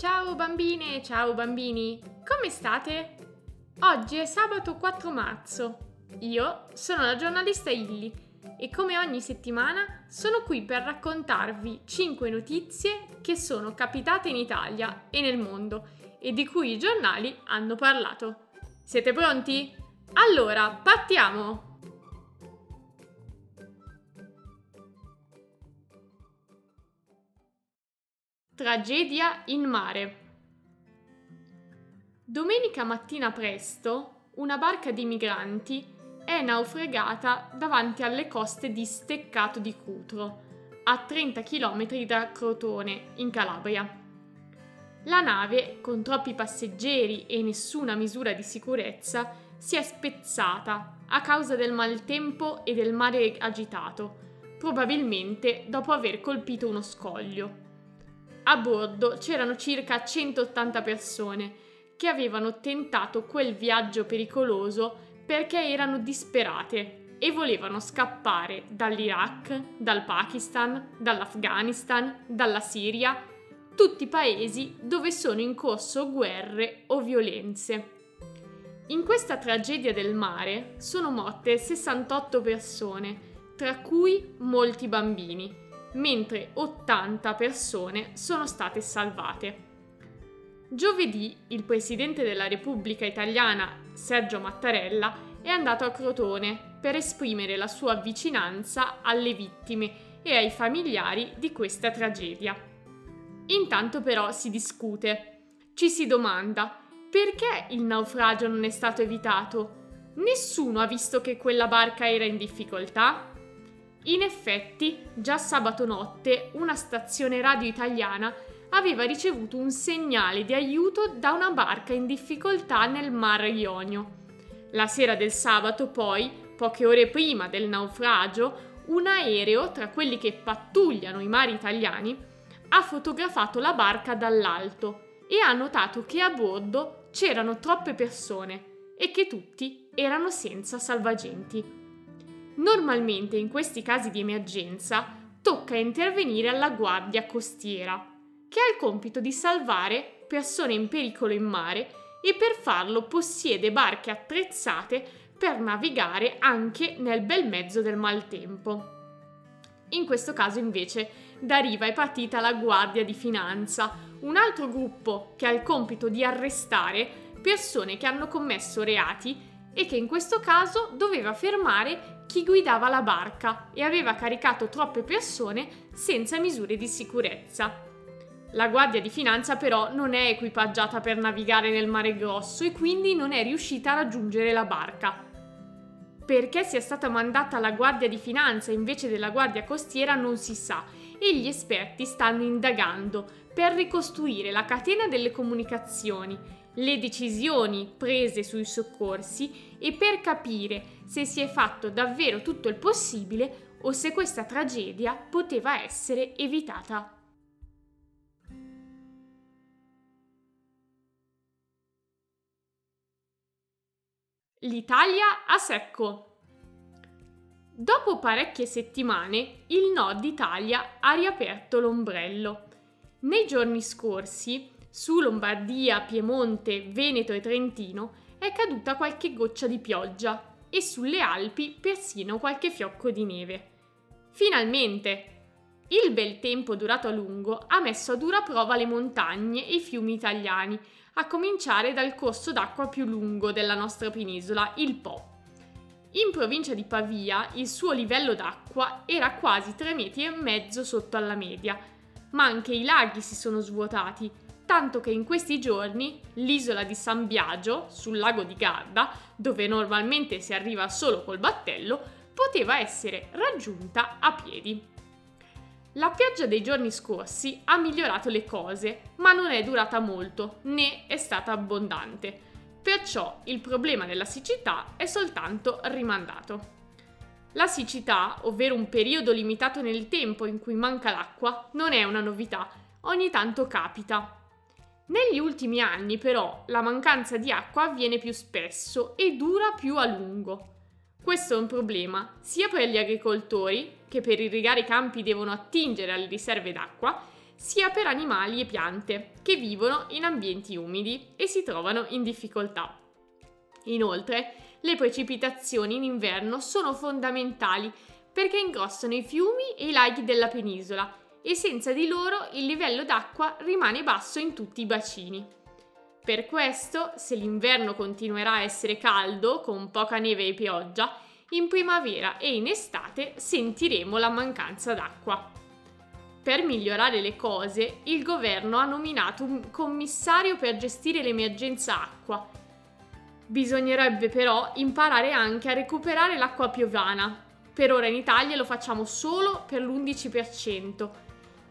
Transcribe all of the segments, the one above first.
Ciao bambine, ciao bambini, come state? Oggi è sabato 4 marzo. Io sono la giornalista Illy e come ogni settimana sono qui per raccontarvi 5 notizie che sono capitate in Italia e nel mondo e di cui i giornali hanno parlato. Siete pronti? Allora, partiamo! Tragedia in mare. Domenica mattina presto, una barca di migranti è naufragata davanti alle coste di Steccato di Cutro, a 30 km da Crotone, in Calabria. La nave, con troppi passeggeri e nessuna misura di sicurezza, si è spezzata a causa del maltempo e del mare agitato, probabilmente dopo aver colpito uno scoglio. A bordo c'erano circa 180 persone che avevano tentato quel viaggio pericoloso perché erano disperate e volevano scappare dall'Iraq, dal Pakistan, dall'Afghanistan, dalla Siria, tutti paesi dove sono in corso guerre o violenze. In questa tragedia del mare sono morte 68 persone, tra cui molti bambini mentre 80 persone sono state salvate. Giovedì il Presidente della Repubblica Italiana, Sergio Mattarella, è andato a Crotone per esprimere la sua vicinanza alle vittime e ai familiari di questa tragedia. Intanto però si discute. Ci si domanda perché il naufragio non è stato evitato? Nessuno ha visto che quella barca era in difficoltà? In effetti, già sabato notte una stazione radio italiana aveva ricevuto un segnale di aiuto da una barca in difficoltà nel Mar Ionio. La sera del sabato, poi, poche ore prima del naufragio, un aereo, tra quelli che pattugliano i mari italiani, ha fotografato la barca dall'alto e ha notato che a bordo c'erano troppe persone e che tutti erano senza salvagenti. Normalmente in questi casi di emergenza tocca intervenire alla guardia costiera, che ha il compito di salvare persone in pericolo in mare e per farlo possiede barche attrezzate per navigare anche nel bel mezzo del maltempo. In questo caso invece da riva è partita la Guardia di Finanza, un altro gruppo che ha il compito di arrestare persone che hanno commesso reati e che in questo caso doveva fermare chi guidava la barca e aveva caricato troppe persone senza misure di sicurezza. La Guardia di Finanza però non è equipaggiata per navigare nel mare grosso e quindi non è riuscita a raggiungere la barca. Perché sia stata mandata la Guardia di Finanza invece della Guardia Costiera non si sa e gli esperti stanno indagando per ricostruire la catena delle comunicazioni le decisioni prese sui soccorsi e per capire se si è fatto davvero tutto il possibile o se questa tragedia poteva essere evitata. L'Italia a secco. Dopo parecchie settimane, il Nord Italia ha riaperto l'ombrello. Nei giorni scorsi, su Lombardia, Piemonte, Veneto e Trentino è caduta qualche goccia di pioggia e sulle Alpi persino qualche fiocco di neve. Finalmente! Il bel tempo durato a lungo ha messo a dura prova le montagne e i fiumi italiani, a cominciare dal corso d'acqua più lungo della nostra penisola, il Po. In provincia di Pavia il suo livello d'acqua era quasi 3 metri sotto alla media, ma anche i laghi si sono svuotati tanto che in questi giorni l'isola di San Biagio, sul lago di Garda, dove normalmente si arriva solo col battello, poteva essere raggiunta a piedi. La pioggia dei giorni scorsi ha migliorato le cose, ma non è durata molto, né è stata abbondante. Perciò il problema della siccità è soltanto rimandato. La siccità, ovvero un periodo limitato nel tempo in cui manca l'acqua, non è una novità, ogni tanto capita, negli ultimi anni però la mancanza di acqua avviene più spesso e dura più a lungo. Questo è un problema sia per gli agricoltori, che per irrigare i campi devono attingere alle riserve d'acqua, sia per animali e piante che vivono in ambienti umidi e si trovano in difficoltà. Inoltre, le precipitazioni in inverno sono fondamentali perché ingrossano i fiumi e i laghi della penisola e senza di loro il livello d'acqua rimane basso in tutti i bacini. Per questo, se l'inverno continuerà a essere caldo, con poca neve e pioggia, in primavera e in estate sentiremo la mancanza d'acqua. Per migliorare le cose, il governo ha nominato un commissario per gestire l'emergenza acqua. Bisognerebbe però imparare anche a recuperare l'acqua piovana. Per ora in Italia lo facciamo solo per l'11%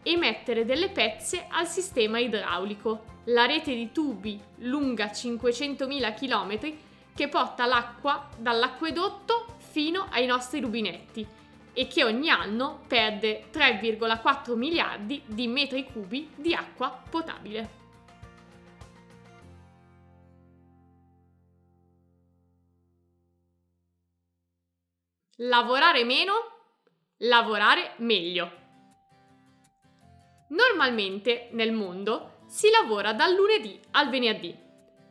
e mettere delle pezze al sistema idraulico, la rete di tubi lunga 500.000 km che porta l'acqua dall'acquedotto fino ai nostri rubinetti e che ogni anno perde 3,4 miliardi di metri cubi di acqua potabile. Lavorare meno, lavorare meglio. Normalmente nel mondo si lavora dal lunedì al venerdì,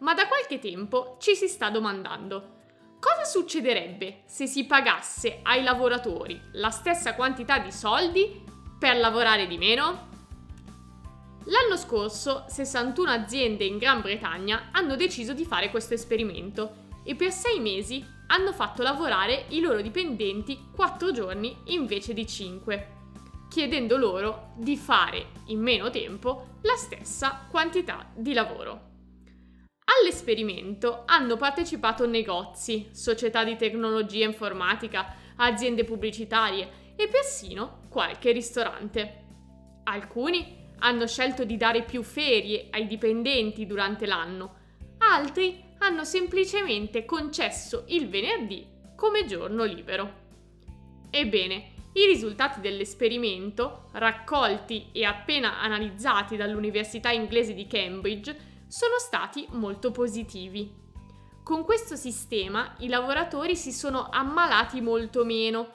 ma da qualche tempo ci si sta domandando cosa succederebbe se si pagasse ai lavoratori la stessa quantità di soldi per lavorare di meno? L'anno scorso 61 aziende in Gran Bretagna hanno deciso di fare questo esperimento e per sei mesi hanno fatto lavorare i loro dipendenti 4 giorni invece di 5 chiedendo loro di fare in meno tempo la stessa quantità di lavoro. All'esperimento hanno partecipato negozi, società di tecnologia informatica, aziende pubblicitarie e persino qualche ristorante. Alcuni hanno scelto di dare più ferie ai dipendenti durante l'anno, altri hanno semplicemente concesso il venerdì come giorno libero. Ebbene, i risultati dell'esperimento, raccolti e appena analizzati dall'Università inglese di Cambridge, sono stati molto positivi. Con questo sistema i lavoratori si sono ammalati molto meno,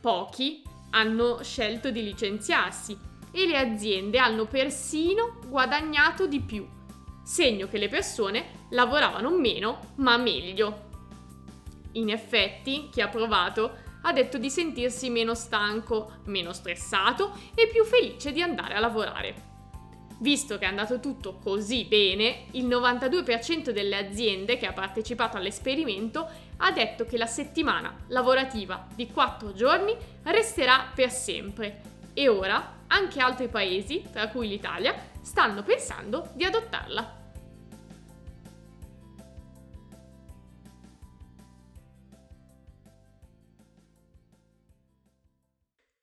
pochi hanno scelto di licenziarsi e le aziende hanno persino guadagnato di più, segno che le persone lavoravano meno ma meglio. In effetti, chi ha provato ha detto di sentirsi meno stanco, meno stressato e più felice di andare a lavorare. Visto che è andato tutto così bene, il 92% delle aziende che ha partecipato all'esperimento ha detto che la settimana lavorativa di 4 giorni resterà per sempre e ora anche altri paesi, tra cui l'Italia, stanno pensando di adottarla.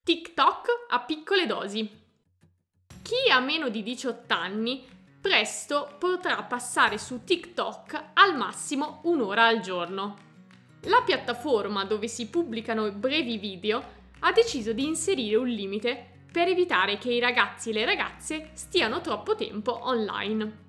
TikTok a piccole dosi. Chi ha meno di 18 anni presto potrà passare su TikTok al massimo un'ora al giorno. La piattaforma dove si pubblicano brevi video ha deciso di inserire un limite per evitare che i ragazzi e le ragazze stiano troppo tempo online.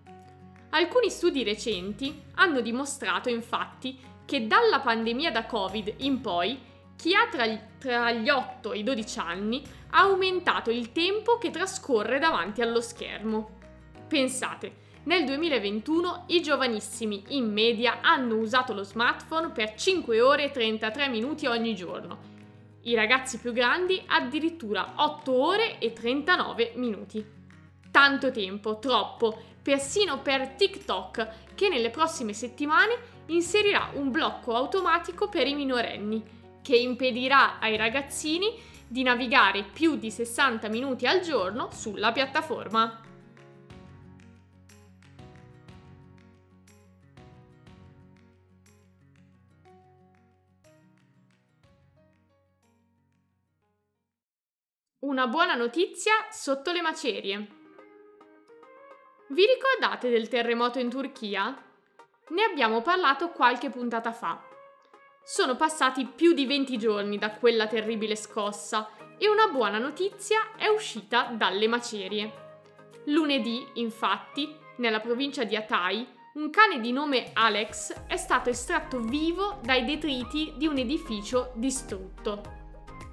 Alcuni studi recenti hanno dimostrato infatti che dalla pandemia da Covid in poi chi ha tra, tra gli 8 e i 12 anni ha aumentato il tempo che trascorre davanti allo schermo. Pensate, nel 2021 i giovanissimi in media hanno usato lo smartphone per 5 ore e 33 minuti ogni giorno. I ragazzi più grandi addirittura 8 ore e 39 minuti. Tanto tempo, troppo, persino per TikTok che nelle prossime settimane inserirà un blocco automatico per i minorenni che impedirà ai ragazzini di navigare più di 60 minuti al giorno sulla piattaforma. Una buona notizia sotto le macerie. Vi ricordate del terremoto in Turchia? Ne abbiamo parlato qualche puntata fa. Sono passati più di 20 giorni da quella terribile scossa e una buona notizia è uscita dalle macerie. Lunedì, infatti, nella provincia di Atai, un cane di nome Alex è stato estratto vivo dai detriti di un edificio distrutto.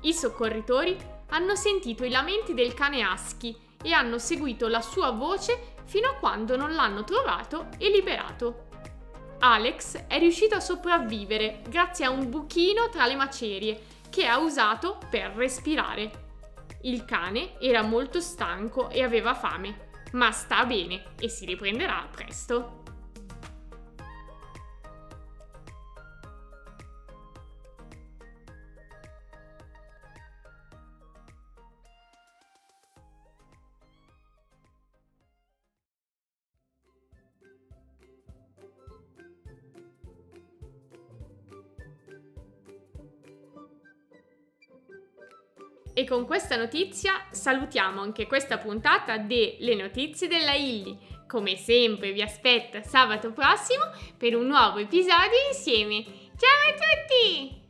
I soccorritori hanno sentito i lamenti del cane Husky e hanno seguito la sua voce fino a quando non l'hanno trovato e liberato. Alex è riuscito a sopravvivere grazie a un buchino tra le macerie che ha usato per respirare. Il cane era molto stanco e aveva fame, ma sta bene e si riprenderà presto. E con questa notizia salutiamo anche questa puntata delle notizie della Illy. Come sempre vi aspetto sabato prossimo per un nuovo episodio insieme. Ciao a tutti!